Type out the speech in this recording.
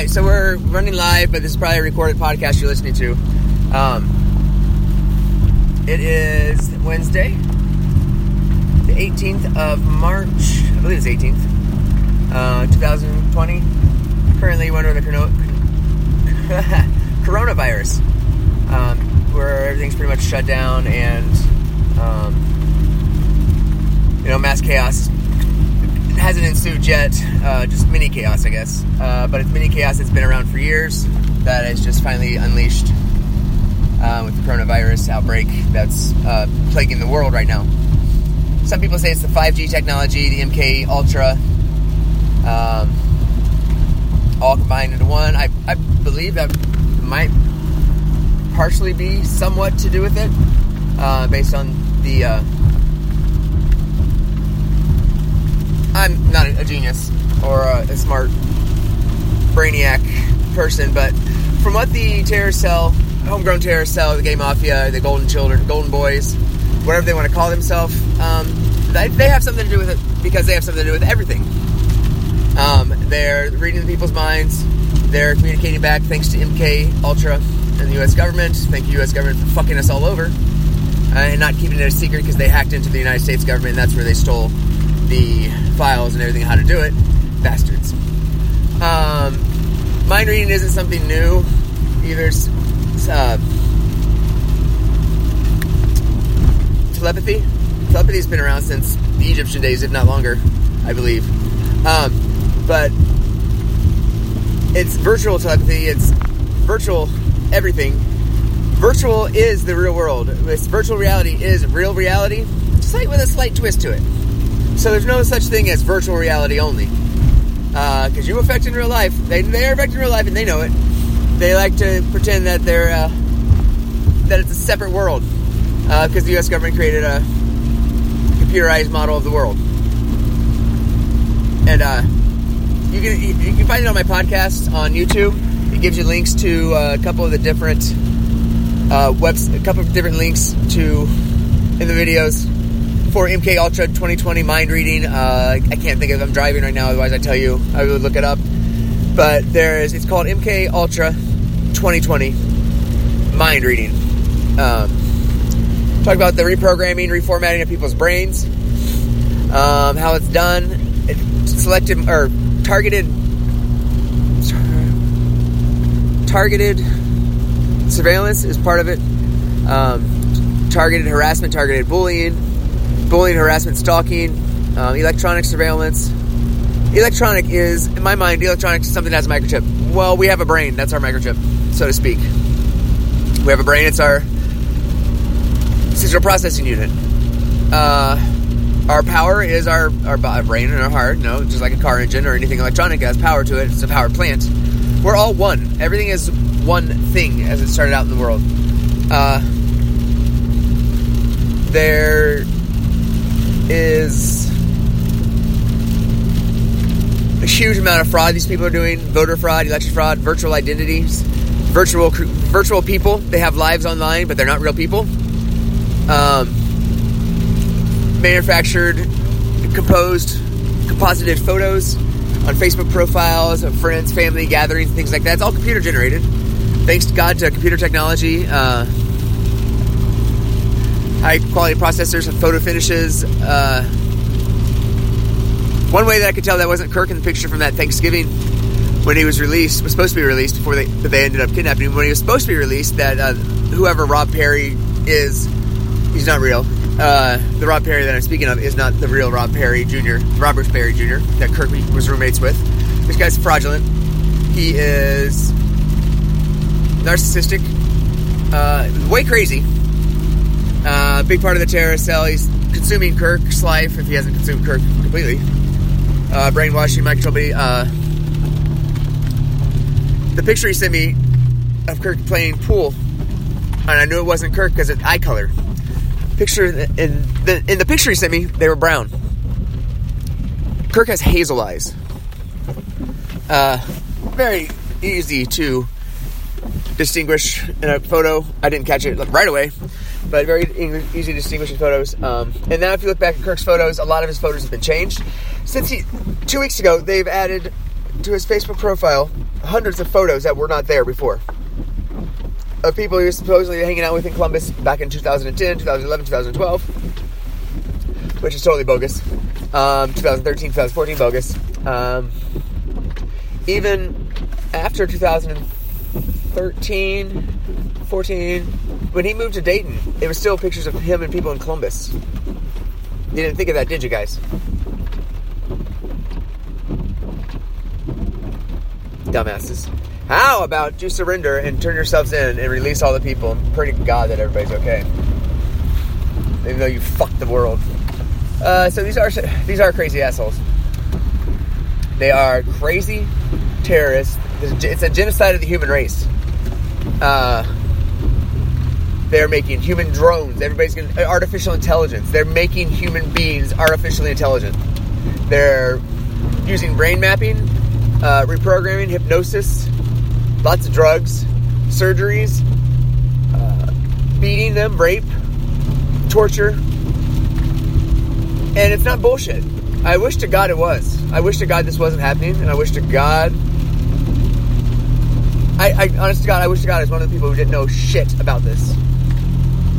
right, so we're running live, but this is probably a recorded podcast you're listening to. Um, it is Wednesday, the 18th of March. I believe it's 18th, uh, 2020. Currently, under the corona- coronavirus, um, where everything's pretty much shut down and um, you know mass chaos hasn't ensued yet. Uh, just mini chaos, I guess. Uh, but it's mini chaos that's been around for years that has just finally unleashed uh, with the coronavirus outbreak that's uh, plaguing the world right now. Some people say it's the 5G technology, the MK Ultra, um, all combined into one. I, I believe that might partially be somewhat to do with it, uh, based on the uh, I'm not a genius or a, a smart brainiac person, but from what the terror cell, homegrown terror cell, the gay mafia, the golden children, golden boys, whatever they want to call themselves, um, they, they, have something to do with it because they have something to do with everything. Um, they're reading the people's minds. They're communicating back thanks to MK Ultra and the U.S. government. Thank you, U.S. government, for fucking us all over uh, and not keeping it a secret because they hacked into the United States government. and That's where they stole the files and everything how to do it. Bastards. Um, mind reading isn't something new. Either uh, telepathy. Telepathy has been around since the Egyptian days, if not longer, I believe. Um, but it's virtual telepathy. It's virtual everything. Virtual is the real world. This virtual reality is real reality, just like with a slight twist to it. So there's no such thing as virtual reality only. Because uh, you affect in real life. They, they are affecting real life and they know it. They like to pretend that they're uh, that it's a separate world. Because uh, the U.S. government created a computerized model of the world. And uh, you can you can find it on my podcast on YouTube. It gives you links to uh, a couple of the different uh, webs, a couple of different links to in the videos for MK Ultra 2020 mind reading. Uh, I can't think of. I'm driving right now. Otherwise, I tell you, I would look it up. But there is. It's called MK Ultra 2020 mind reading. Um, talk about the reprogramming, reformatting of people's brains. Um, how it's done. It selected or targeted. Targeted surveillance is part of it. Um, targeted harassment, targeted bullying bullying, harassment, stalking, um, electronic surveillance. Electronic is, in my mind, electronic is something that has a microchip. Well, we have a brain. That's our microchip, so to speak. We have a brain. It's our central processing unit. Uh, our power is our, our brain and our heart. No, just like a car engine or anything electronic has power to it. It's a power plant. We're all one. Everything is one thing as it started out in the world. Uh, there is a huge amount of fraud these people are doing voter fraud, election fraud, virtual identities, virtual virtual people. They have lives online, but they're not real people. Um, manufactured, composed, composited photos on Facebook profiles of friends, family gatherings, things like that. It's all computer generated. Thanks to God to computer technology. Uh, high quality processors and photo finishes. Uh, one way that I could tell that wasn't Kirk in the picture from that Thanksgiving when he was released was supposed to be released before they they ended up kidnapping him. When he was supposed to be released, that uh, whoever Rob Perry is, he's not real. Uh, the Rob Perry that I'm speaking of is not the real Rob Perry Jr., Robert Perry Jr. that Kirk was roommates with. This guy's fraudulent. He is narcissistic, uh, way crazy uh, big part of the terror cell. He's consuming Kirk's life if he hasn't consumed Kirk completely. Uh, brainwashing, microchopy. Uh, the picture he sent me of Kirk playing pool, and I knew it wasn't Kirk because it's eye color. Picture in the in the picture he sent me, they were brown. Kirk has hazel eyes. Uh, very easy to distinguish in a photo. I didn't catch it right away, but very easy to distinguish in photos. Um, and now, if you look back at Kirk's photos, a lot of his photos have been changed since he two weeks ago. They've added to his Facebook profile hundreds of photos that were not there before of people he was supposedly hanging out with in Columbus back in 2010, 2011, 2012, which is totally bogus. Um, 2013, 2014, bogus. Um, even after 2013, 14, when he moved to Dayton, it was still pictures of him and people in Columbus. You didn't think of that, did you guys? Dumbasses. How about you surrender and turn yourselves in and release all the people and pray to God that everybody's okay, even though you fucked the world. Uh, so these are these are crazy assholes. They are crazy terrorists. It's a genocide of the human race. Uh, they're making human drones. Everybody's going to artificial intelligence. They're making human beings artificially intelligent. They're using brain mapping, uh, reprogramming, hypnosis, lots of drugs, surgeries, uh, beating them, rape, torture, and it's not bullshit. I wish to God it was. I wish to God this wasn't happening, and I wish to God. I, I honest to God, I wish to God I was one of the people who didn't know shit about this.